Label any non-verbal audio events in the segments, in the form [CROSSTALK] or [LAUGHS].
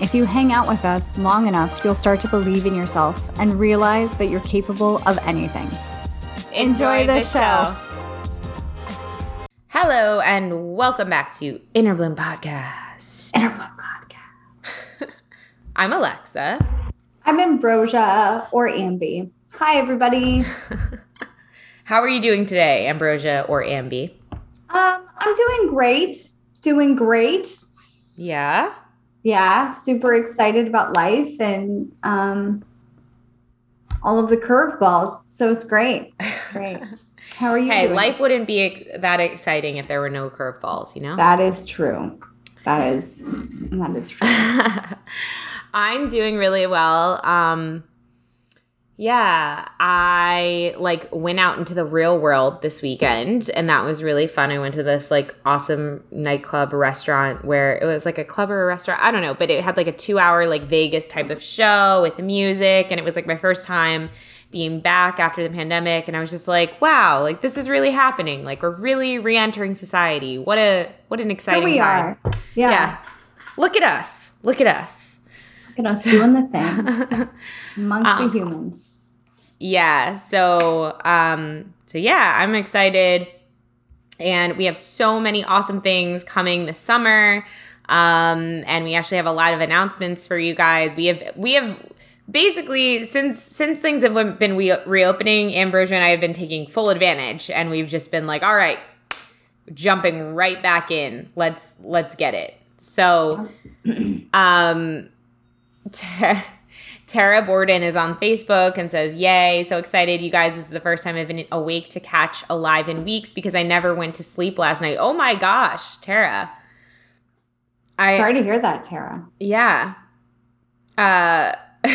if you hang out with us long enough, you'll start to believe in yourself and realize that you're capable of anything. Enjoy, the, show. Hello, and welcome back to Inner Bloom Podcast. Inner Bloom Podcast. [LAUGHS] I'm Alexa. I'm Ambrosia or Ambi. Hi, everybody. [LAUGHS] How are you doing today, Ambrosia or Ambi? Um, I'm doing great. Doing great. Yeah. Yeah, super excited about life and um, all of the curveballs. So it's great. great. [LAUGHS] How are you? Hey, doing? life wouldn't be ex- that exciting if there were no curveballs, you know? That is true. That is that is true. [LAUGHS] I'm doing really well. Um yeah, I like went out into the real world this weekend and that was really fun. I went to this like awesome nightclub restaurant where it was like a club or a restaurant, I don't know, but it had like a 2-hour like Vegas type of show with music and it was like my first time being back after the pandemic and I was just like, wow, like this is really happening. Like we're really re-entering society. What a what an exciting Here we time. are. Yeah. yeah. Look at us. Look at us. Look at us doing the thing [LAUGHS] amongst Um, the humans. Yeah. So, um, so yeah, I'm excited. And we have so many awesome things coming this summer. Um, and we actually have a lot of announcements for you guys. We have we have basically since since things have been re- reopening, Ambrosia and I have been taking full advantage, and we've just been like, all right, jumping right back in. Let's let's get it. So, [CLEARS THROAT] um, [LAUGHS] Tara Borden is on Facebook and says, Yay, so excited. You guys, this is the first time I've been awake to catch Alive in weeks because I never went to sleep last night. Oh my gosh, Tara. I Sorry to hear that, Tara. yeah. Uh [LAUGHS]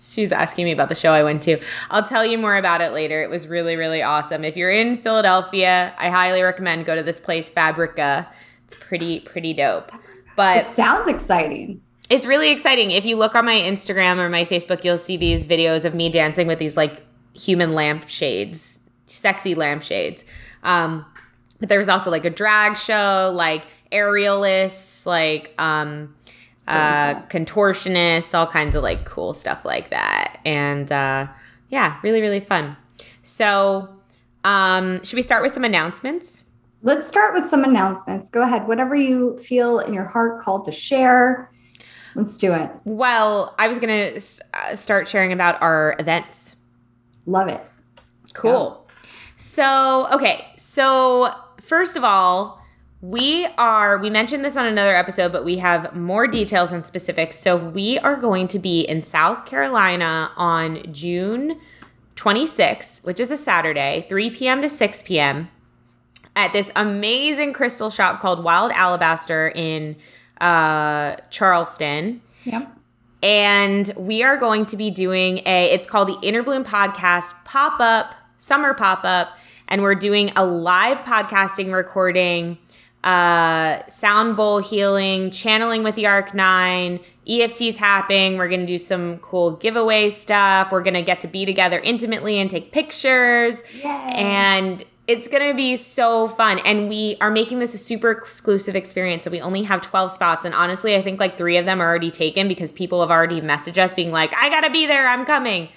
she's asking me about the show I went to. I'll tell you more about it later. It was really, really awesome. If you're in Philadelphia, I highly recommend go to this place, Fabrica. It's pretty, pretty dope. But It sounds exciting. It's really exciting. If you look on my Instagram or my Facebook, you'll see these videos of me dancing with these like human lampshades, sexy lampshades. Um, but there's also like a drag show, like aerialists, like um, uh, contortionists, all kinds of like cool stuff like that. And uh, yeah, really, really fun. So, um, should we start with some announcements? Let's start with some announcements. Go ahead. Whatever you feel in your heart called to share. Let's do it. Well, I was going to uh, start sharing about our events. Love it. Let's go. Cool. So, okay. So, first of all, we are, we mentioned this on another episode, but we have more details and specifics. So, we are going to be in South Carolina on June 26th, which is a Saturday, 3 p.m. to 6 p.m. at this amazing crystal shop called Wild Alabaster in uh, Charleston. Yep. and we are going to be doing a it's called the inner bloom podcast pop-up summer pop-up. And we're doing a live podcasting recording uh sound bowl healing channeling with the arc 9 efts happening. We're gonna do some cool giveaway stuff. We're gonna get to be together intimately and take pictures. Yay. and it's going to be so fun. And we are making this a super exclusive experience. So we only have 12 spots. And honestly, I think like three of them are already taken because people have already messaged us being like, I got to be there. I'm coming.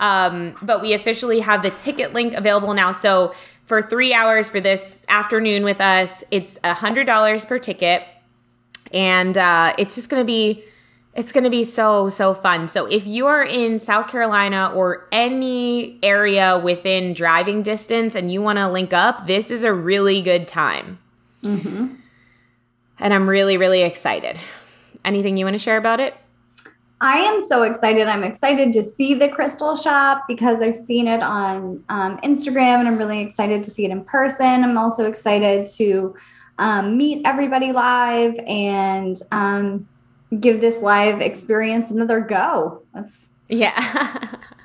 Um, but we officially have the ticket link available now. So for three hours for this afternoon with us, it's $100 per ticket. And uh, it's just going to be It's going to be so, so fun. So, if you are in South Carolina or any area within driving distance and you want to link up, this is a really good time. Mm-hmm. And I'm really, really excited. Anything you want to share about it? I am so excited. I'm excited to see the crystal shop because I've seen it on um, Instagram and I'm really excited to see it in person. I'm also excited to um, meet everybody live and um, give this live experience another go. Let's yeah.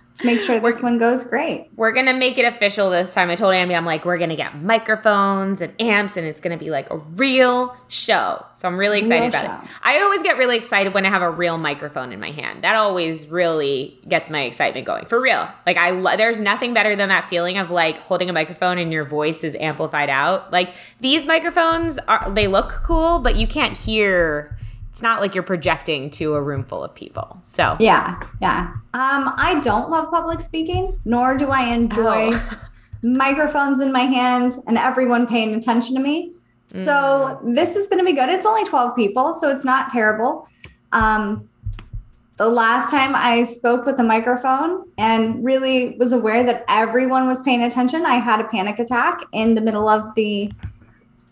let's make sure [LAUGHS] this one goes great. We're gonna make it official this time. I told Ambi, I'm like, we're gonna get microphones and amps, and it's gonna be like a real show. So I'm really excited real about show. it. I always get really excited when I have a real microphone in my hand. That always really gets my excitement going. For real. Like I, lo- there's nothing better than that feeling of like holding a microphone and your voice is amplified out. Like these microphones are, they look cool, but you can't hear it's not like you're projecting to a room full of people. So yeah, yeah. Um, I don't love public speaking, nor do I enjoy oh. [LAUGHS] microphones in my hand and everyone paying attention to me. Mm. So this is going to be good. It's only 12 people, so it's not terrible. Um, the last time I spoke with a microphone and really was aware that everyone was paying attention, I had a panic attack in the middle of the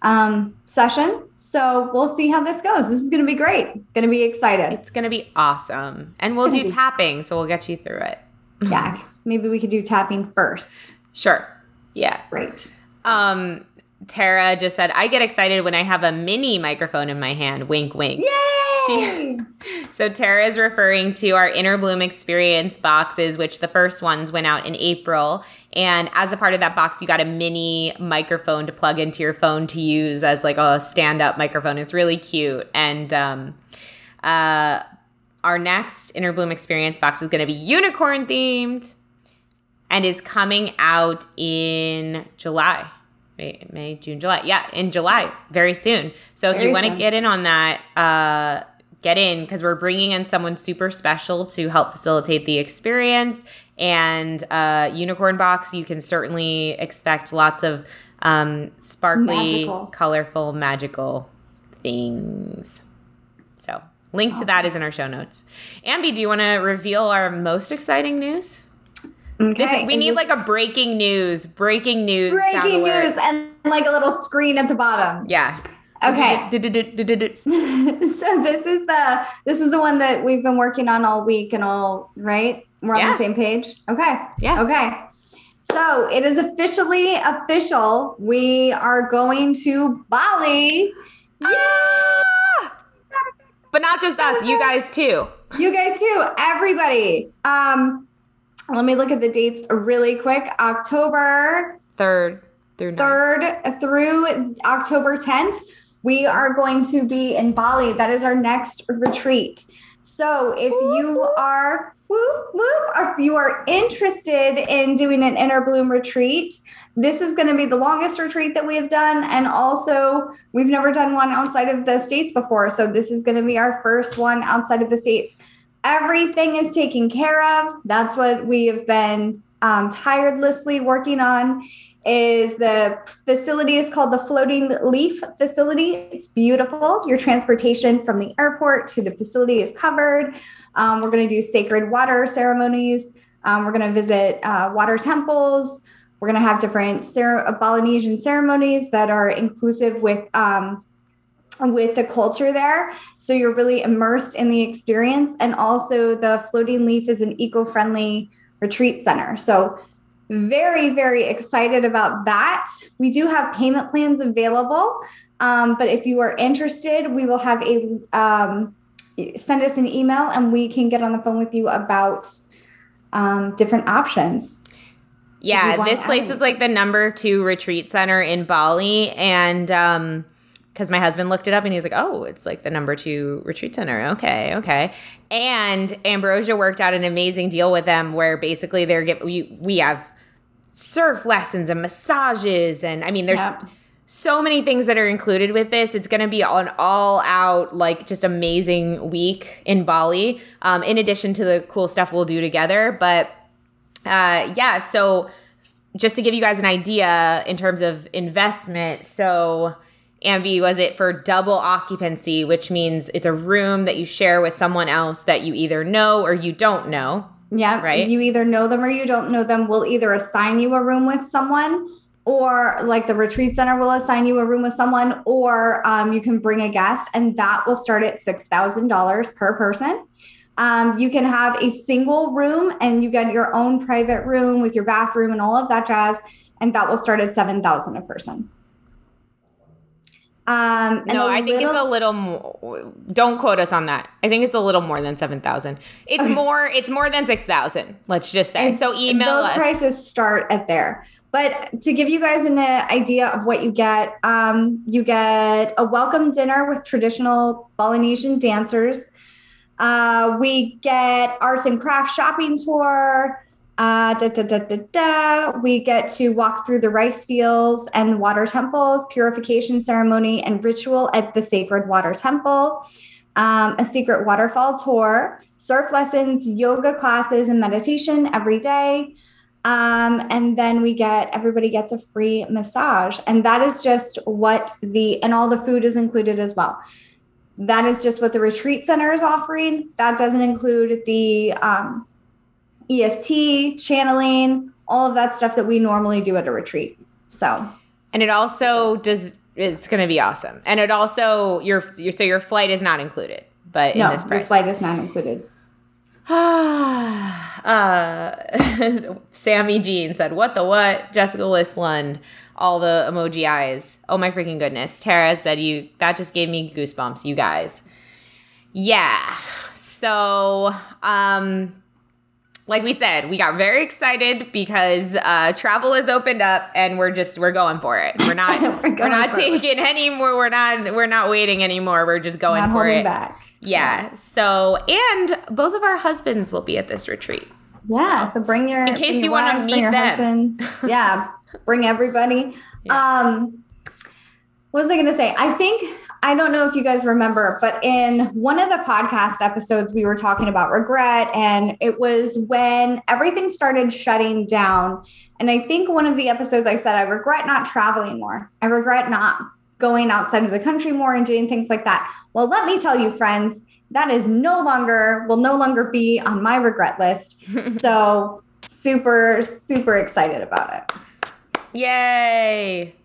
um, session. So we'll see how this goes. This is going to be great. Going to be excited. It's going to be awesome. And we'll do be- tapping, so we'll get you through it. yeah. Maybe we could do tapping first. Sure. Yeah. Right. Um, Tara just said, I get excited when I have a mini microphone in my hand. Wink, wink. Yay! She, [LAUGHS] so Tara is referring to our Inner Bloom experience boxes, which the first ones went out in April. And as a part of that box, you got a mini microphone to plug into your phone to use as like a stand up microphone. It's really cute. And um, uh, our next Inner Bloom experience box is going to be unicorn themed and is coming out in July. May, May, June, July. Yeah, in July, very soon. So if very you want to get in on that, uh, get in because we're bringing in someone super special to help facilitate the experience. And uh, Unicorn Box, you can certainly expect lots of um, sparkly, magical. colorful, magical things. So, link awesome. to that is in our show notes. Ambi, do you want to reveal our most exciting news? Okay. This, we need like a breaking news, breaking news, breaking news, and like a little screen at the bottom. Yeah. Okay. [LAUGHS] so this is the this is the one that we've been working on all week and all right. We're on yeah. the same page. Okay. Yeah. Okay. So it is officially official. We are going to Bali. Yeah. But not just us, you guys too. You guys too. Everybody. Um let me look at the dates really quick. October 3rd through 3rd through October 10th, we are going to be in Bali. That is our next retreat. So if you are whoop, whoop, if you are interested in doing an inner bloom retreat, this is going to be the longest retreat that we have done. And also, we've never done one outside of the States before. So, this is going to be our first one outside of the States everything is taken care of. That's what we have been um, tirelessly working on. Is the facility is called the Floating Leaf Facility. It's beautiful. Your transportation from the airport to the facility is covered. Um, we're going to do sacred water ceremonies. Um, we're going to visit uh, water temples. We're going to have different cer- Balinesian ceremonies that are inclusive with um, with the culture there. So you're really immersed in the experience. And also, the Floating Leaf is an eco friendly retreat center. So, very, very excited about that. We do have payment plans available. Um, but if you are interested, we will have a um, send us an email and we can get on the phone with you about um, different options. Yeah, this place is like the number two retreat center in Bali. And um, because my husband looked it up and he was like, oh, it's like the number two retreat center. Okay, okay. And Ambrosia worked out an amazing deal with them where basically they're get we we have surf lessons and massages and I mean there's yep. so many things that are included with this. It's going to be an all out like just amazing week in Bali. Um, in addition to the cool stuff we'll do together, but uh, yeah. So just to give you guys an idea in terms of investment, so Ambi, was it for double occupancy, which means it's a room that you share with someone else that you either know or you don't know? Yeah. Right. You either know them or you don't know them. We'll either assign you a room with someone or like the retreat center will assign you a room with someone or um, you can bring a guest and that will start at $6,000 per person. Um, you can have a single room and you get your own private room with your bathroom and all of that jazz. And that will start at 7,000 a person. Um, no, I think it's a little- little more. Don't quote us on that. I think it's a little more than seven thousand. It's more. It's more than six thousand. Let's just say. And so email those us. prices start at there but to give you guys an uh, idea of what you get um, you get a welcome dinner with traditional polynesian dancers uh, we get arts and crafts shopping tour uh, da, da, da, da, da. we get to walk through the rice fields and water temples purification ceremony and ritual at the sacred water temple um, a secret waterfall tour, surf lessons, yoga classes, and meditation every day. Um, and then we get everybody gets a free massage, and that is just what the and all the food is included as well. That is just what the retreat center is offering. That doesn't include the um, EFT channeling, all of that stuff that we normally do at a retreat. So and it also does. It's going to be awesome. And it also your your so your flight is not included, but no, in this your price. flight is not included. [SIGHS] uh, [LAUGHS] Sammy Jean said, "What the what?" Jessica Listlund, all the emoji eyes. Oh my freaking goodness! Tara said, "You that just gave me goosebumps." You guys, yeah. So, um, like we said, we got very excited because uh, travel has opened up, and we're just we're going for it. We're not [LAUGHS] We're we're, not it. taking any more. We're not we're not waiting anymore. We're just going Not for it. back. Yeah. So, and both of our husbands will be at this retreat. Yeah, so, bring your In case you wanna bring meet your them. husbands. [LAUGHS] Yeah, bring everybody. Um, what was I going to say? I think I don't know if you guys remember, but in one of the podcast episodes, we were talking about regret, and it was when everything started shutting down. And I think one of the episodes I said, I regret not traveling more. I regret not going outside of the country more and doing things like that. Well, let me tell you, friends, that is no longer will no longer be on my regret list. [LAUGHS] so super, super excited about it. Yay!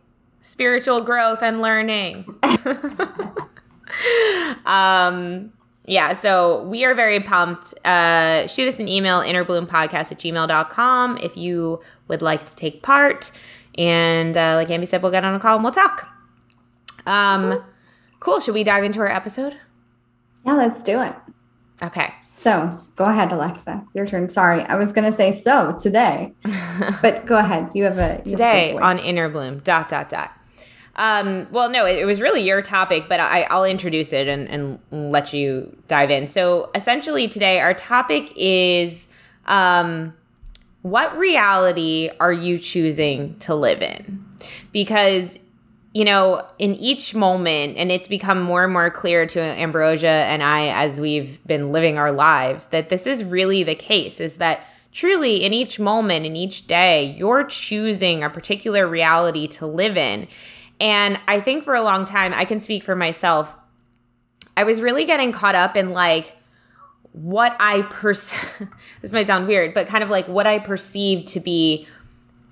Spiritual growth and learning. [LAUGHS] um, yeah, so we are very pumped. Uh, shoot us an email, innerbloompodcast at gmail.com if you would like to take part. And uh, like Ambi said, we'll get on a call and we'll talk. Um, cool. Should we dive into our episode? Yeah, let's do it. Okay. So go ahead, Alexa. Your turn. Sorry, I was gonna say so today, [LAUGHS] but go ahead. You have a you have a today on inner bloom dot dot dot um, well no it, it was really your topic but I, i'll introduce it and, and let you dive in so essentially today our topic is um, what reality are you choosing to live in because you know, in each moment, and it's become more and more clear to Ambrosia and I as we've been living our lives that this is really the case is that truly in each moment, in each day, you're choosing a particular reality to live in. And I think for a long time, I can speak for myself, I was really getting caught up in like, what I perceive, [LAUGHS] this might sound weird, but kind of like what I perceived to be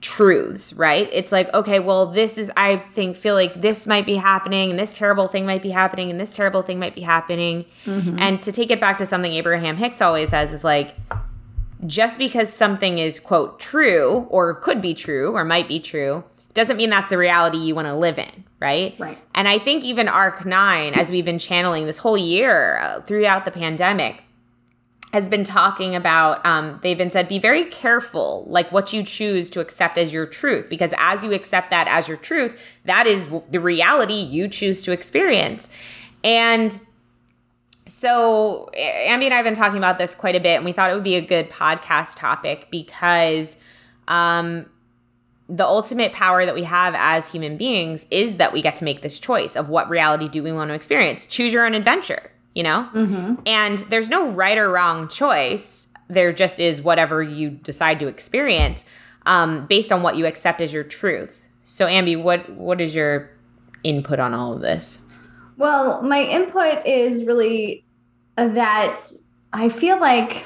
truths, right? It's like, okay, well, this is, I think, feel like this might be happening, and this terrible thing might be happening, and this terrible thing might be happening. And to take it back to something Abraham Hicks always says is like, just because something is, quote, true, or could be true, or might be true, doesn't mean that's the reality you want to live in, right? Right. And I think even Arc 9, as we've been channeling this whole year uh, throughout the pandemic, has been talking about um, they've been said be very careful like what you choose to accept as your truth because as you accept that as your truth that is the reality you choose to experience and so Ambi and I have been talking about this quite a bit, and we thought it would be a good podcast topic because um, the ultimate power that we have as human beings is that we get to make this choice of what reality do we want to experience. Choose your own adventure, you know? And there's no right or wrong choice. There just is whatever you decide to experience um, based on what you accept as your truth. So, Ambi, what what is your input on all of this? Well, my input is really that I feel like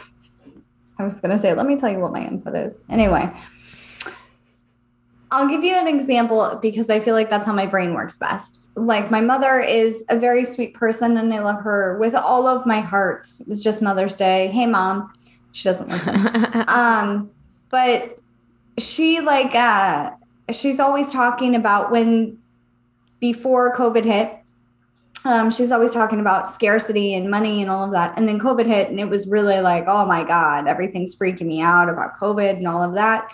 I was going to say, let me tell you what my input is. Anyway, I'll give you an example because I feel like that's how my brain works best. Like, my mother is a very sweet person and I love her with all of my heart. It was just Mother's Day. Hey, mom. She doesn't listen. [LAUGHS] um, but she, like, uh, she's always talking about when before COVID hit, um, she's always talking about scarcity and money and all of that. And then COVID hit, and it was really like, oh my God, everything's freaking me out about COVID and all of that.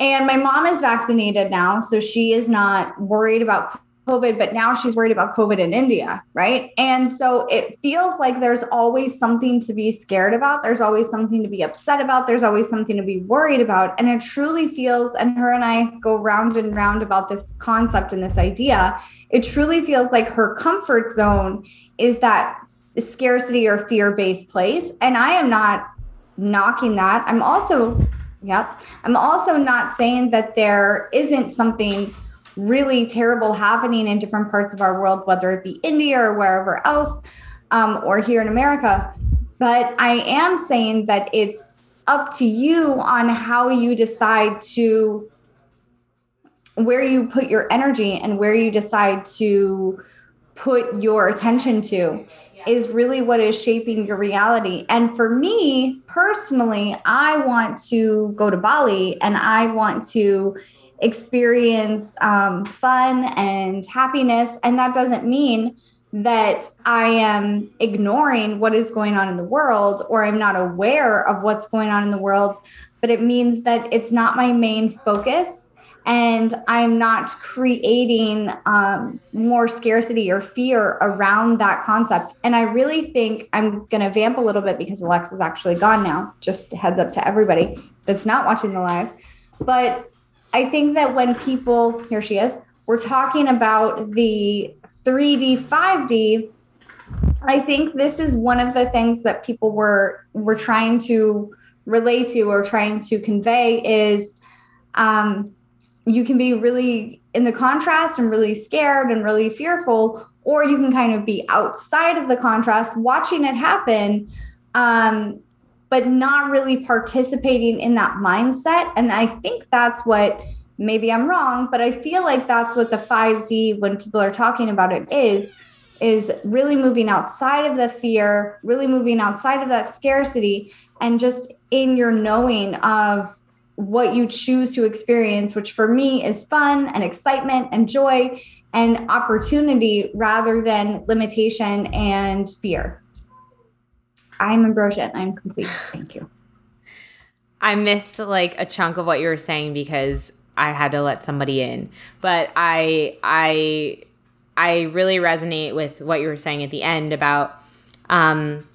And my mom is vaccinated now, so she is not worried about COVID, but now she's worried about COVID in India, right? And so it feels like there's always something to be scared about. There's always something to be upset about. There's always something to be worried about. And it truly feels, and her and I go round and round about this concept and this idea. It truly feels like her comfort zone is that scarcity or fear based place. And I am not knocking that. I'm also, yep, I'm also not saying that there isn't something really terrible happening in different parts of our world, whether it be India or wherever else, um, or here in America. But I am saying that it's up to you on how you decide to, where you put your energy and where you decide to put your attention to is really what is shaping your reality. And for me personally, I want to go to Bali and I want to experience um, fun and happiness. And that doesn't mean that I am ignoring what is going on in the world or I'm not aware of what's going on in the world, but it means that it's not my main focus and I'm not creating um, more scarcity or fear around that concept. And I really think I'm going to vamp a little bit because Alexa's actually gone now. Just heads up to everybody that's not watching the live. But I think that when people, here she is, we're talking about the 3D, 5D, I think this is one of the things that people were were trying to relate to or trying to convey is um, you can be really in the contrast and really scared and really fearful, or you can kind of be outside of the contrast, watching it happen, um, but not really participating in that mindset. And I think that's what maybe I'm wrong, but I feel like that's what the 5D, when people are talking about it, is is really moving outside of the fear, really moving outside of that scarcity, and just in your knowing of what you choose to experience, which for me is fun and excitement and joy and opportunity rather than limitation and fear. I'm Ambrosia. And I'm complete. Thank you. I missed like a chunk of what you were saying because I had to let somebody in. But I I I really resonate with what you were saying at the end about um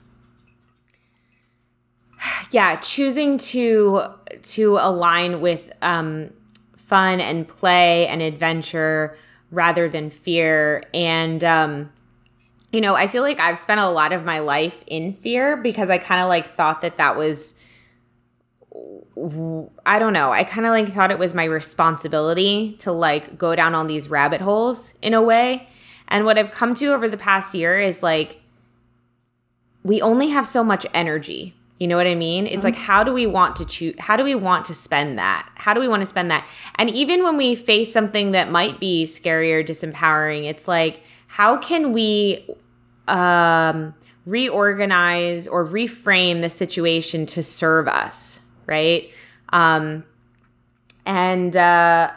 [SIGHS] yeah, choosing to to align with um fun and play and adventure rather than fear and um you know, I feel like I've spent a lot of my life in fear because I kind of like thought that that was I don't know. I kind of like thought it was my responsibility to like go down all these rabbit holes in a way. And what I've come to over the past year is like we only have so much energy. You know what I mean? It's mm-hmm. like how do we want to choose how do we want to spend that? How do we want to spend that? And even when we face something that might be scary or disempowering, it's like how can we um reorganize or reframe the situation to serve us? right? Um, and uh,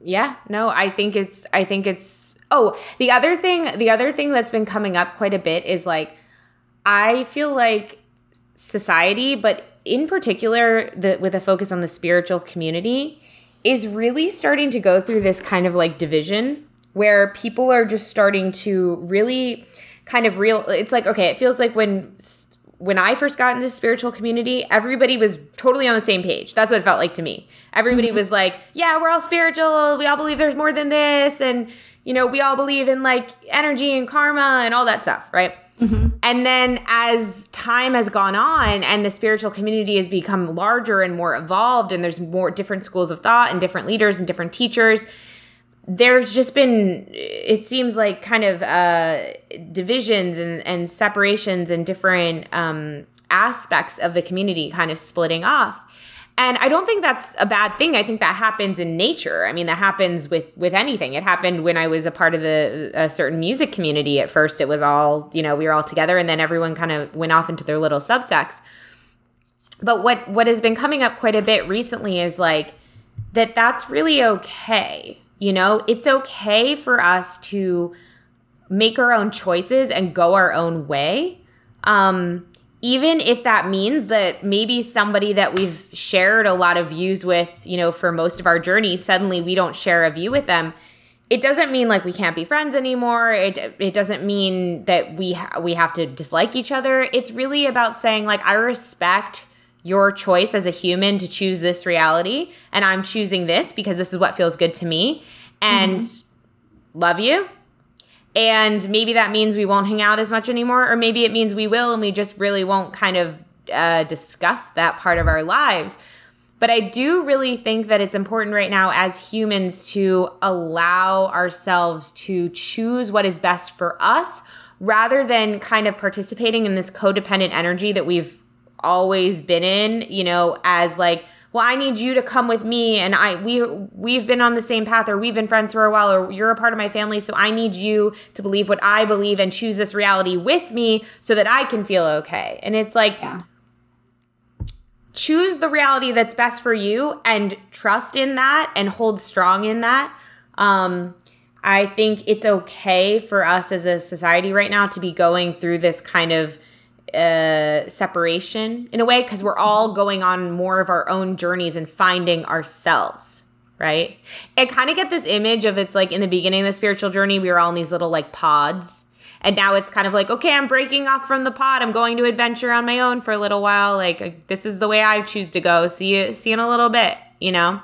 yeah, no, I think it's I think it's oh the other thing the other thing that's been coming up quite a bit is like I feel like society, but in particular the with a focus on the spiritual community is really starting to go through this kind of like division where people are just starting to really kind of real it's like okay it feels like when when I first got into spiritual community, everybody was totally on the same page. That's what it felt like to me. Everybody mm-hmm. was like, yeah, we're all spiritual. We all believe there's more than this. And, you know, we all believe in like energy and karma and all that stuff, right? Mm-hmm. And then as time has gone on and the spiritual community has become larger and more evolved, and there's more different schools of thought and different leaders and different teachers, there's just been it seems like kind of uh, divisions and, and separations and different um, aspects of the community kind of splitting off and i don't think that's a bad thing. I think that happens in nature. I mean that happens with with anything. It happened when i was a part of the a certain music community at first. It was all you know we were all together and then everyone kind of went off into their little subsects. But what what has been coming up quite a bit recently is like that that's really okay you know? It's okay for us to make our own choices and go our own way. Um even if that means that maybe somebody that we've shared a lot of views with, you know, for most of our journey, suddenly we don't share a view with them. It doesn't mean like we can't be friends anymore. It it doesn't mean that we ha- we have to dislike each other. It's really about saying like I respect your choice as a human to choose this reality and I'm choosing this because this is what feels good to me and mm-hmm. love you and maybe that means we won't hang out as much anymore, or maybe it means we will and we just really won't kind of uh, discuss that part of our lives. But I do really think that it's important right now as humans to allow ourselves to choose what is best for us rather than kind of participating in this codependent energy that we've always been in, you know, as like, well i need you to come with me and i we we've been on the same path or we've been friends for a while or you're a part of my family. So i need you to believe what i believe and choose this reality with me so that i can feel okay. And it's like yeah. choose the reality that's best for you and trust in that and hold strong in that. Um i think it's okay for us as a society right now to be going through this kind of uh, separation in a way because we're all going on more of our own journeys and finding ourselves right? I kind of get this image of it's like in the beginning of the spiritual journey we were all in these little like pods. And now it's kind of like okay i'm breaking off from the pod. I'm going to adventure on my own for a little while. Like this is the way i choose to go. See you see you in a little bit you know?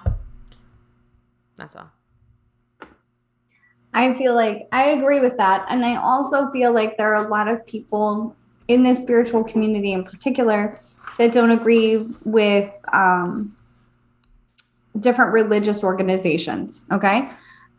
That's all. I feel like I agree with that. And I also feel like there are a lot of people in this spiritual community in particular that don't agree with um, different religious organizations. Okay.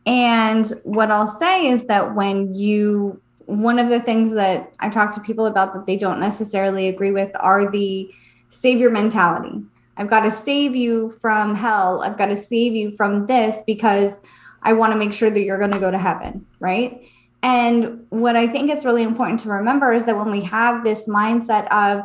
And what I'll say is that when you, one of the things that I talk to people about that they don't necessarily agree with are the savior mentality. I've got to save you from hell. I've got to save you from this because I want to make sure that you're going to go to heaven. Right. And what I think it's really important to remember is that when we have this mindset of,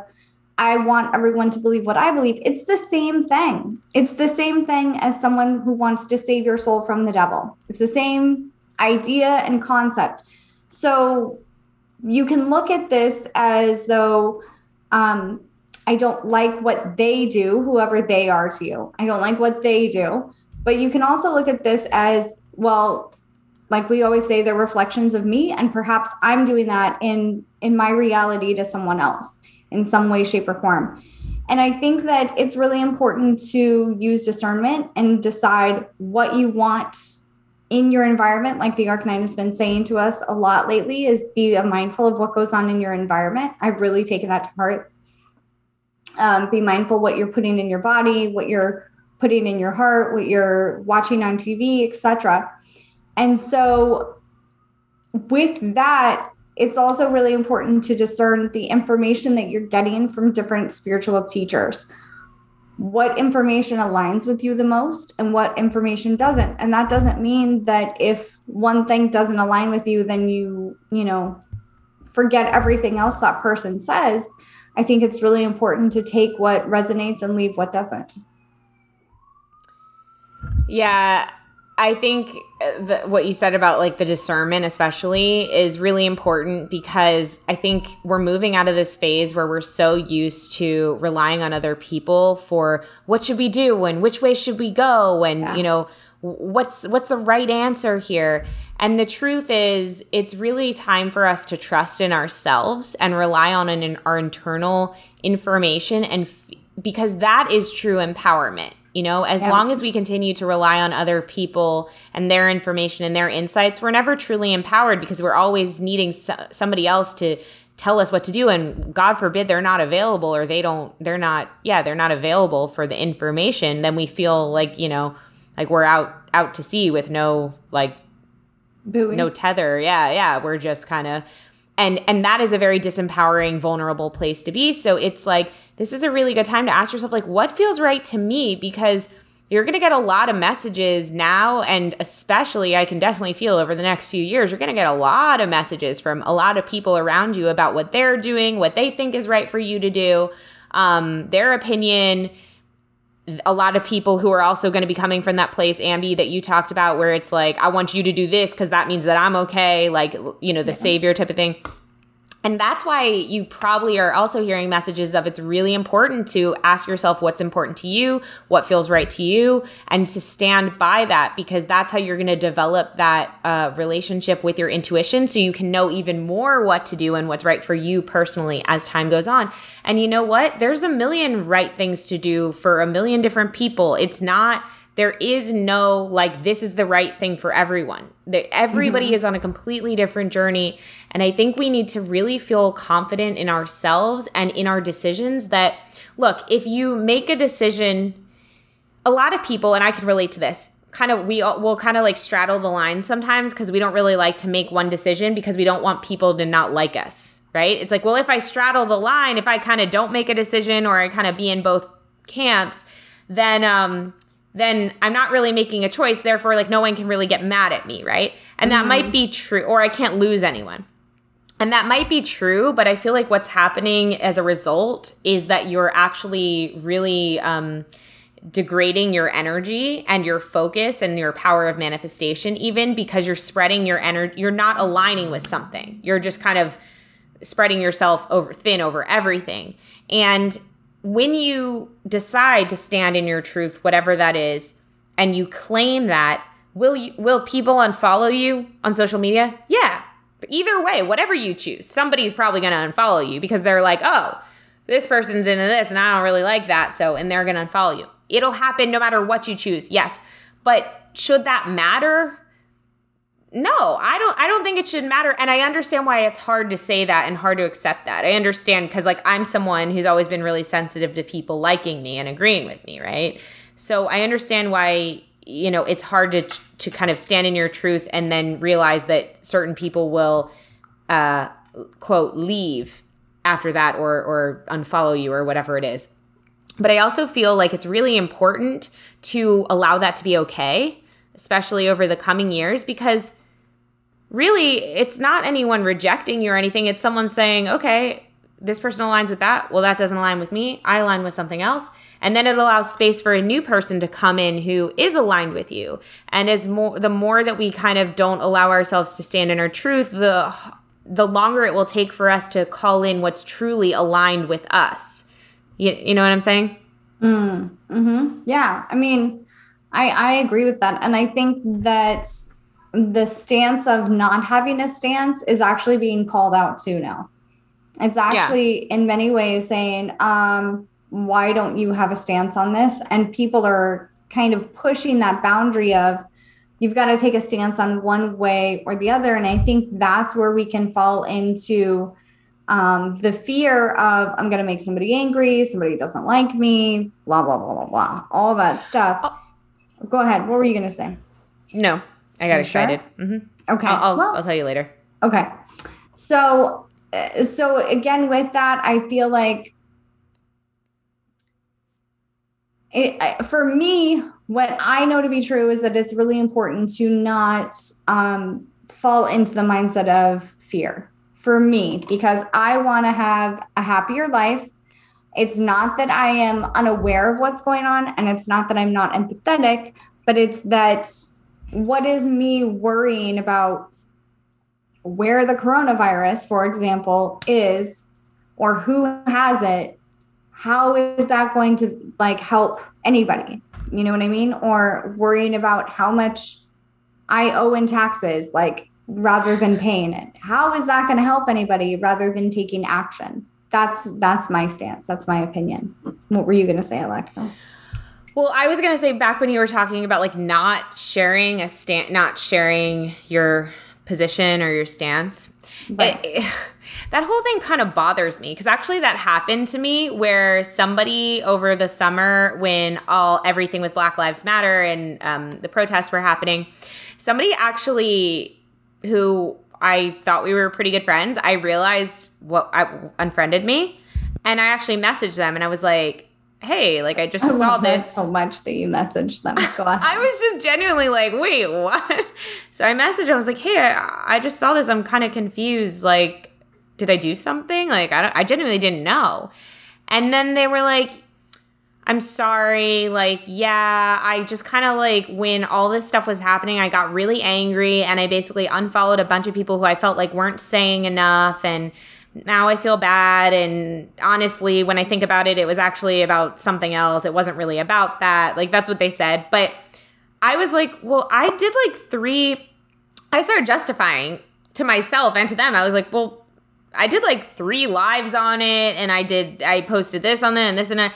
I want everyone to believe what I believe, it's the same thing. It's the same thing as someone who wants to save your soul from the devil. It's the same idea and concept. So you can look at this as though um, I don't like what they do, whoever they are to you. I don't like what they do. But you can also look at this as well, like we always say they're reflections of me and perhaps i'm doing that in in my reality to someone else in some way shape or form. And i think that it's really important to use discernment and decide what you want in your environment. Like the Arc 9 has been saying to us a lot lately is be mindful of what goes on in your environment. I've really taken that to heart. Um, be mindful what you're putting in your body what you're putting in your heart what you're watching on tv etc and so, with that, it's also really important to discern the information that you're getting from different spiritual teachers. What information aligns with you the most and what information doesn't. And that doesn't mean that if one thing doesn't align with you, then you, you know, forget everything else that person says. I think it's really important to take what resonates and leave what doesn't. Yeah, I think uh, the, what you said about like the discernment, especially, is really important because I think we're moving out of this phase where we're so used to relying on other people for what should we do and which way should we go and yeah. you know what's what's the right answer here. And the truth is, it's really time for us to trust in ourselves and rely on an, our internal information and f- because that is true empowerment you know, as yeah. long as we continue to rely on other people and their information and their insights, we're never truly empowered because we're always needing so- somebody else to tell us what to do. And God forbid they're not available or they don't, they're not, yeah, they're not available for the information. Then we feel like, you know, like we're out, out to sea with no like Buoy. no tether. Yeah, yeah. We're just kind of and and that is a very disempowering, vulnerable place to be. So it's like this is a really good time to ask yourself like what feels right to me because you're going to get a lot of messages now and especially I can definitely feel over the next few years you're going to get a lot of messages from a lot of people around you about what they're doing, what they think is right for you to do, um, their opinion a lot of people who are also going to be coming from that place, Ambi, that you talked about, where it's like, I want you to do this because that means that I'm okay, like, you know, the yeah. savior type of thing. And that's why you probably are also hearing messages of it's really important to ask yourself what's important to you, what feels right to you, and to stand by that because that's how you're going to develop that uh, relationship with your intuition so you can know even more what to do and what's right for you personally as time goes on. And you know what? There's a million right things to do for a million different people. It's not there is no like this is the right thing for everyone That everybody mm-hmm. is on a completely different journey and i think we need to really feel confident in ourselves and in our decisions that look if you make a decision a lot of people and i can relate to this kind of we will kind of like straddle the line sometimes because we don't really like to make one decision because we don't want people to not like us right it's like well if i straddle the line if i kind of don't make a decision or i kind of be in both camps then um then I'm not really making a choice. Therefore, like no one can really get mad at me, right? And mm-hmm. that might be true, or I can't lose anyone. And that might be true, but I feel like what's happening as a result is that you're actually really um, degrading your energy and your focus and your power of manifestation, even because you're spreading your energy. You're not aligning with something. You're just kind of spreading yourself over thin over everything. And when you decide to stand in your truth, whatever that is, and you claim that, will you will people unfollow you on social media? Yeah. But either way, whatever you choose, somebody's probably going to unfollow you because they're like, "Oh, this person's into this and I don't really like that." So, and they're going to unfollow you. It'll happen no matter what you choose. Yes. But should that matter? No i don't i don't think it should matter and i understand why it's hard to say that and hard to accept that. I understand because like i'm someone who's always been really sensitive to people liking me and agreeing with me right? So i understand why you know it's hard to to kind of stand in your truth and then realize that certain people will uh quote leave after that or or unfollow you or whatever it is. But i also feel like it's really important to allow that to be okay especially over the coming years because really it's not anyone rejecting you or anything. It's someone saying, okay, this person aligns with that. Well, that doesn't align with me. I align with something else. And then it allows space for a new person to come in who is aligned with you. And as more the more that we kind of don't allow ourselves to stand in our truth, the the longer it will take for us to call in what's truly aligned with us. You, you know what I'm saying? Mm, hmm Yeah. I mean, I, I agree with that. And I think that the stance of not having a stance is actually being called out too now. It's actually yeah. in many ways saying, um, why don't you have a stance on this? And people are kind of pushing that boundary of you've got to take a stance on one way or the other. And I think that's where we can fall into um, the fear of I'm going to make somebody angry, somebody doesn't like me, blah, blah, blah, blah, blah, all that stuff. Oh. Go ahead. What were you going to say? No, I got excited. Sure? Mm-hmm. Okay. I'll, I'll, well, I'll, tell you later. Okay. So, uh, so again, with that, I feel like it, for me, what I know to be true is that it's really important to not um, fall into the mindset of fear for me because I want to have a happier life. It's not that I am unaware of what's going on, and it's not that I'm not empathetic, but it's that what is me worrying about where the coronavirus, for example, is or who has it? How is that going to like help anybody? You know what I mean? Or worrying about how much I owe in taxes, like rather than paying it. How is that going to help anybody rather than taking action? That's that's my stance. That's my opinion. What were you going to say, Alexa? Well, I was gonna say back when you were talking about like not sharing a stand, not sharing your position or your stance. Right. It, [LAUGHS] that whole thing kind of bothers me because actually that happened to me where somebody over the summer when all everything with Black Lives Matter and um, the protests were happening, somebody actually who I thought we were pretty good friends, I realized what I unfriended me. And I actually messaged them and I was like, hey, like I just I saw this. so much that you messaged them. [LAUGHS] I was just genuinely like, wait, what? [LAUGHS] So I messaged, I was like, hey, I, I just saw this. I'm kind of confused. Like, did I do something? Like, I, don't, I genuinely didn't know. And then they were like, I'm sorry. Like, yeah, I just kind of like when all this stuff was happening, I got really angry and I basically unfollowed a bunch of people who I felt like weren't saying enough. And now I feel bad. And honestly, when I think about it, it was actually about something else. It wasn't really about that. Like, that's what they said. But I was like, well, I did like three. I started justifying to myself and to them. I was like, well, I did like three lives on it and I did, I posted this on it and this and that.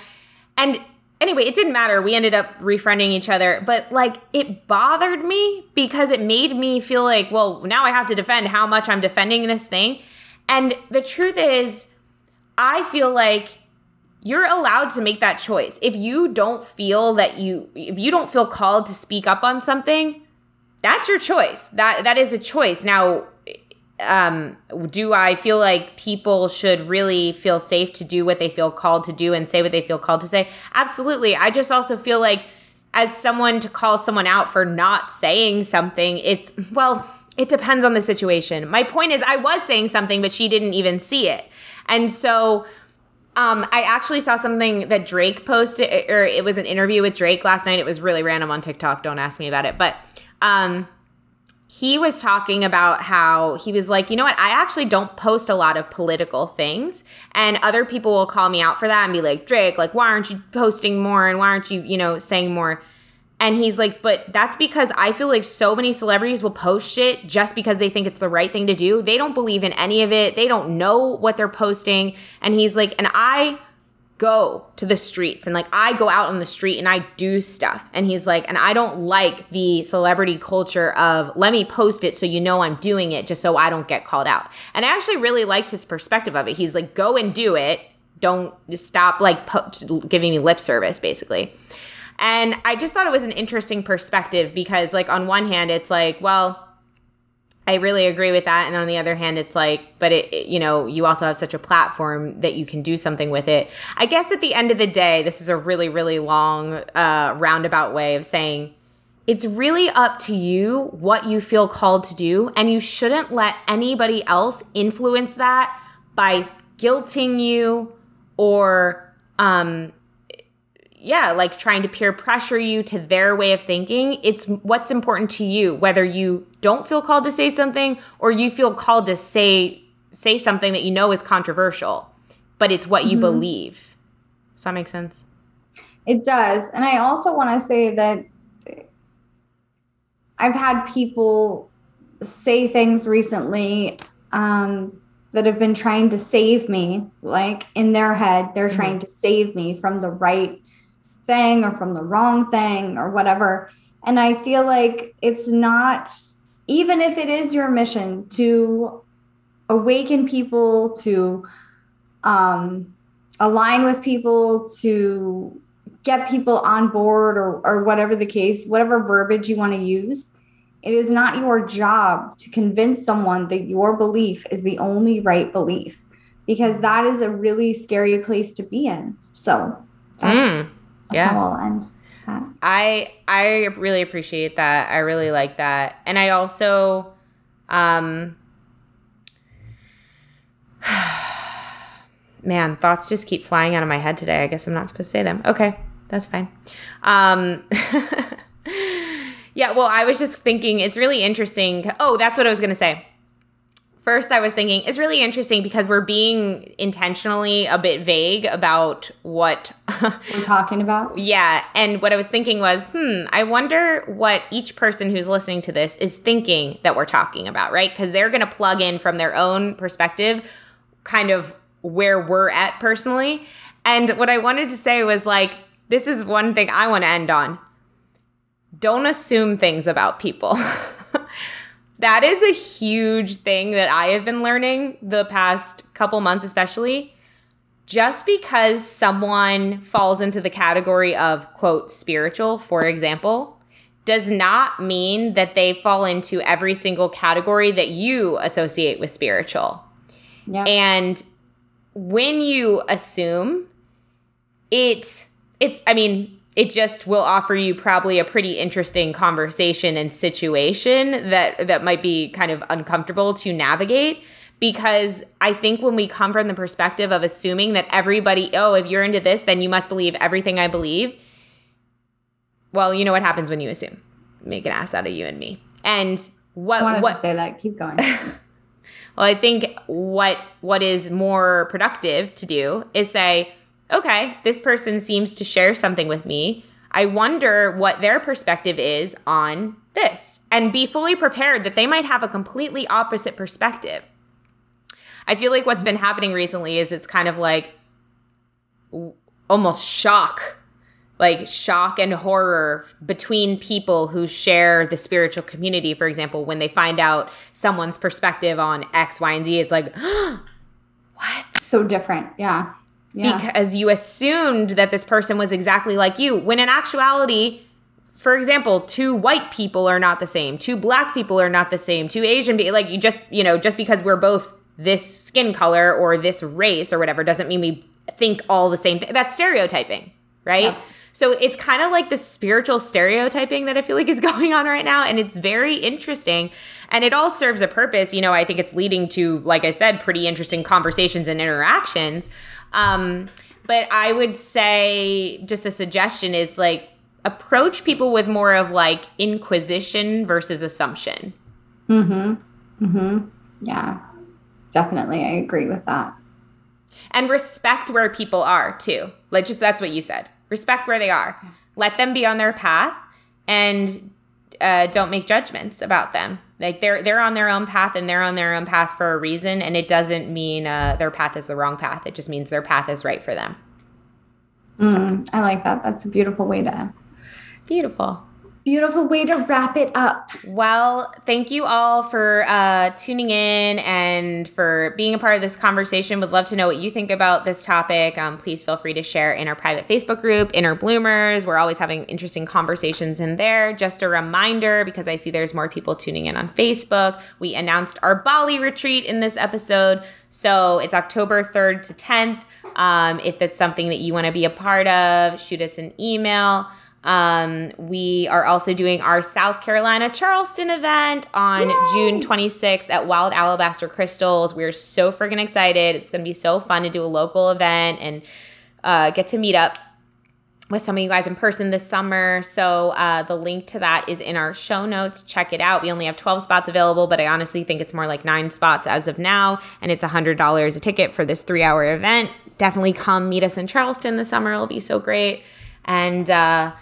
And anyway, it didn't matter. We ended up refriending each other, but like it bothered me because it made me feel like, well, now I have to defend how much I'm defending this thing. And the truth is, I feel like you're allowed to make that choice. If you don't feel that you if you don't feel called to speak up on something, that's your choice. That that is a choice. Now, um, do I feel like people should really feel safe to do what they feel called to do and say what they feel called to say? Absolutely. I just also feel like as someone to call someone out for not saying something, it's well, it depends on the situation. My point is I was saying something but she didn't even see it. And so um, I actually saw something that Drake posted, or it was an interview with Drake last night. It was really random on TikTok. Don't ask me about it. But um, he was talking about how he was like, you know what? I actually don't post a lot of political things. And other people will call me out for that and be like, Drake, like, why aren't you posting more? And why aren't you, you know, saying more? And he's like, but that's because I feel like so many celebrities will post shit just because they think it's the right thing to do. They don't believe in any of it. They don't know what they're posting. And he's like, and I go to the streets and like I go out on the street and I do stuff. And he's like, and I don't like the celebrity culture of let me post it so you know I'm doing it just so I don't get called out. And I actually really liked his perspective of it. He's like, go and do it. Don't stop like po- giving me lip service, basically. And I just thought it was an interesting perspective because, like, on one hand, it's like, well, I really agree with that. And on the other hand, it's like, but it, it, you know, you also have such a platform that you can do something with it. I guess at the end of the day, this is a really, really long, uh, roundabout way of saying it's really up to you what you feel called to do. And you shouldn't let anybody else influence that by guilting you or, um, yeah, like trying to peer pressure you to their way of thinking. It's what's important to you, whether you don't feel called to say something or you feel called to say say something that you know is controversial, but it's what you mm-hmm. believe. Does that make sense? It does. And I also want to say that I've had people say things recently um, that have been trying to save me. Like in their head, they're mm-hmm. trying to save me from the right thing or from the wrong thing or whatever. And I feel like it's not, even if it is your mission to awaken people, to um, align with people, to get people on board or, or whatever the case, whatever verbiage you want to use, it is not your job to convince someone that your belief is the only right belief because that is a really scary place to be in. So that's. Mm yeah. how I'll end. That. I I really appreciate that. I really like that, and I also, um, [SIGHS] man, thoughts just keep flying out of my head today. I guess I'm not supposed to say them. Okay, that's fine. Um, [LAUGHS] yeah, well, I was just thinking it's really interesting. Oh, that's what I was gonna say first I was thinking it's really interesting because we're being intentionally a bit vague about what [LAUGHS] we're talking about. Yeah. And what I was thinking was, hmm, I wonder what each person who's listening to this is thinking that we're talking about, right? Because they're going to plug in from their own perspective, kind of where we're at personally. And what I wanted to say was like, this is one thing I want to end on. Don't assume things about people. [LAUGHS] that is a huge thing that I have been learning the past couple months, especially. Just because someone falls into the category of, quote, spiritual, for example, does not mean that they fall into every single category that you associate with spiritual. Yeah. And when you assume it it's I mean, it just will offer you probably a pretty interesting conversation and situation that that might be kind of uncomfortable to navigate because I think when we come from the perspective of assuming that everybody, oh, if you're into this, then you must believe everything I believe. Well, you know what happens when you assume. Make an ass out of you and me. And what I what say that. Keep going. [LAUGHS] well, I think what what is more productive to do is say, okay, this person seems to share something with me. I wonder what their perspective is on this and be fully prepared that they might have a completely opposite perspective. I feel like what's been happening recently is it's kind of like almost shock, like shock and horror between people who share the spiritual community. For example, when they find out someone's perspective on X, Y, and Z, it's like, [GASPS] what? so different. Yeah. Yeah. Because you assumed that this person was exactly like you, when in actuality, for example, two white people are not the same, two black people are not the same, two Asian people, like you just, you know, just because we're both this skin color or this race or whatever doesn't mean we think all the same thing. That's stereotyping, right? Yeah. So it's kind of like the spiritual stereotyping that I feel like is [LAUGHS] going on right now. And it's very interesting. And it all serves a purpose. You know, I think it's leading to, like I said, pretty interesting conversations and interactions. Um, but I would say just a suggestion is like approach people with more of like inquisition versus assumption. Mm-hmm. Mm-hmm. Yeah. Definitely. I agree with that. And respect where people are too. Like just that's what you said. Respect where they are. Let them be on their path and uh, don't make judgments about them. Like they're they're on their own path and they're on their own path for a reason, and it doesn't mean uh, their path is the wrong path. It just means their path is right for them. Mm, I like that. That's a beautiful way to Beautiful. Beautiful way to wrap it up. Well, thank you all for uh, tuning in and for being a part of this conversation. Would love to know what you think about this topic. Um, please feel free to share in our private Facebook group, Inner Bloomers. We're always having interesting conversations in there. Just a reminder, because I see there's more people tuning in on Facebook, we announced our Bali retreat in this episode. So it's October 3rd to 10th. Um, if it's something that you want to be a part of, shoot us an email. Um, we are also doing our South Carolina Charleston event on Yay! June 26th at Wild Alabaster Crystals. We're so freaking excited. It's going to be so fun to do a local event and uh, get to meet up with some of you guys in person this summer. So uh, the link to that is in our show notes. Check it out. We only have 12 spots available, but I honestly think it's more like nine spots as of now. And it's $100 a ticket for this three hour event. Definitely come meet us in Charleston this summer. It'll be so great. And uh,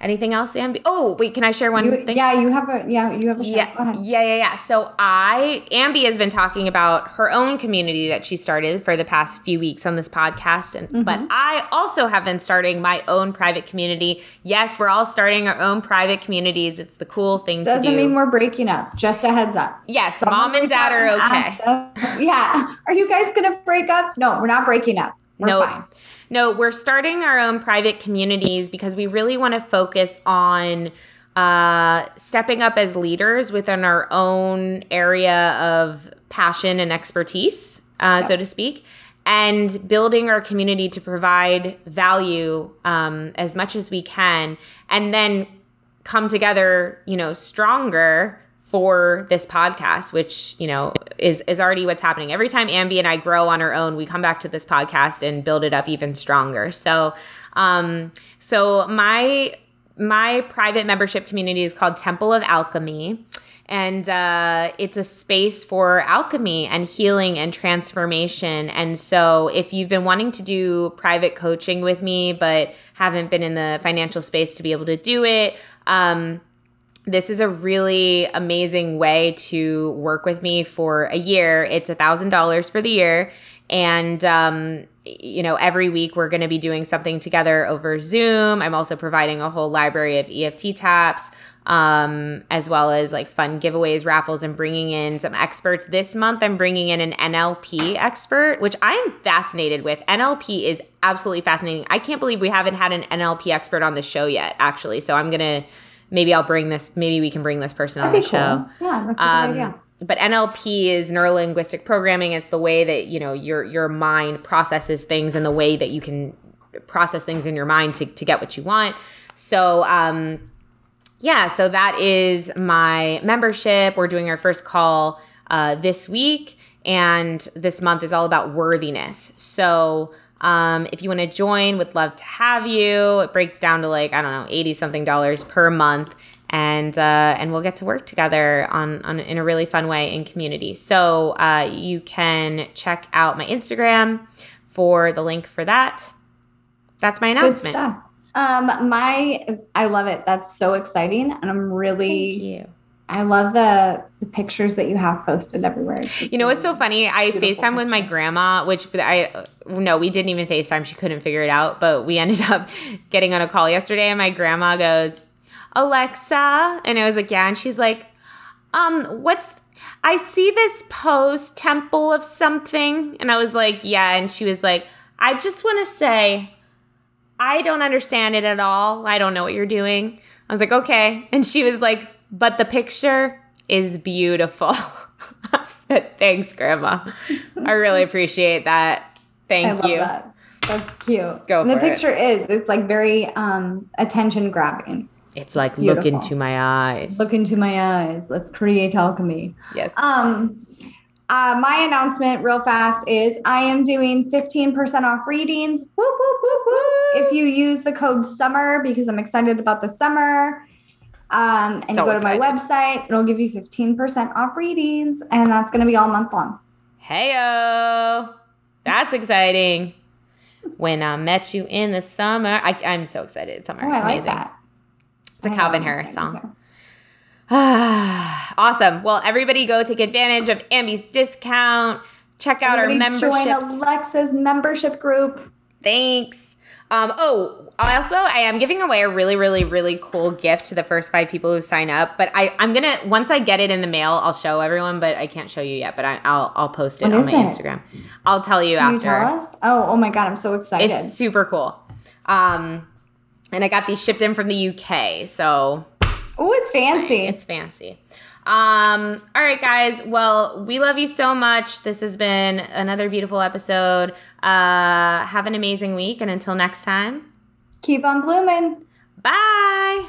anything else, Ambi? Oh, wait, can I share one You, thing? yeah, you have a yeah, you have a. Go Yeah, yeah, yeah, yeah. So I, Ambi has been talking about her own community that she started for the past few weeks on this podcast, and Mm-hmm. but I also have been starting my own private community. Yes, we're all starting our own private communities. It's the cool thing Doesn't to do. mean we're breaking up. Just a heads up. yes, mom and dad are okay. Us- [LAUGHS] yeah. Are you guys gonna break up? No, we're not breaking up. We're no, fine. No, we're starting our own private communities because we really want to focus on uh, stepping up as leaders within our own area of passion and expertise, uh, so to speak, and building our community to provide value um, as much as we can, and then come together, you know, stronger for this podcast, which you know is is already what's happening. Every time Ambi and I grow on our own, we come back to this podcast and build it up even stronger. So, um, so my my private membership community is called Temple of Alchemy. And uh, it's a space for alchemy and healing and transformation. And so, if you've been wanting to do private coaching with me, but haven't been in the financial space to be able to do it, um, this is a really amazing way to work with me for a year. It's a thousand dollars for the year, and um, you know every week we're going to be doing something together over Zoom. I'm also providing a whole library of EFT taps. Um, as well as like fun giveaways, raffles, and bringing in some experts. This month, I'm bringing in an NLP expert, which I'm fascinated with. NLP is absolutely fascinating. I can't believe we haven't had an NLP expert on the show yet, actually. So I'm gonna maybe I'll bring this. Maybe we can bring this person on That'd the be show. Yeah, that's a Um, good idea. but NLP is neuro linguistic programming. It's the way that you know your your mind processes things and the way that you can process things in your mind to to get what you want. So um, yeah, so that is my membership. We're doing our first call uh, this week, and this month is all about worthiness. So um, if you want to join, would love to have you. It breaks down to like I don't know, eighty something dollars per month, and uh, and we'll get to work together on, on in a really fun way in community. So uh, you can check out my Instagram for the link for that. That's my Good announcement. stuff. Um, my I love it. That's so exciting, and I'm really Thank you. I love the the pictures that you have posted everywhere. You know what's so funny? I FaceTime with my grandma, which I no, we didn't even FaceTime. She couldn't figure it out, but we [LAUGHS] ended up getting on a call yesterday, and my grandma goes, "Alexa," and I was like, "Yeah," and she's like, "Um, what's?" I see this post, temple of something, and I was like, "Yeah," and she was like, "I just want to say." I don't understand it at all. I don't know what you're doing. I was like, okay. And she was like, but the picture is beautiful. I [LAUGHS] said, thanks, Grandma. I really appreciate that. Thank I love you. that. That's cute. Go and the picture is it's like very um attention grabbing. It's like, look into my eyes. Look into my eyes. Let's create alchemy. yes. Um, uh, my announcement, real fast, is I am doing 15% off readings. Whoop, whoop, whoop, whoop. If you use the code SUMMER, because I'm excited about the summer, um, and So you go to my website, it'll give you 15% off readings, and that's going to be all month long. Heyo. That's exciting. When I met you in the summer. I, I'm so excited. It's summer. Oh, I it's like amazing. that. It's a I Calvin Harris song. [SIGHS] awesome. Well, everybody go take advantage of Ambi's discount. Check out our Everybody Join. Alexa's membership group. Thanks. Um, oh, also, I am giving away a really, really, really cool gift to the first five people who sign up. But I, I'm gonna once I get it in the mail, I'll show everyone. But I can't show you yet. But I, I'll, I'll post it What on my it? Instagram. I'll tell you Can you tell us? Oh, oh my God, I'm so excited. It's super cool. Um, and I got these shipped in from the UK, so oh, it's fancy. it's fancy. Um, all right, guys. Well, we love you so much. This has been another beautiful episode. Uh, have an amazing week, and until next time, Keep on blooming. bye.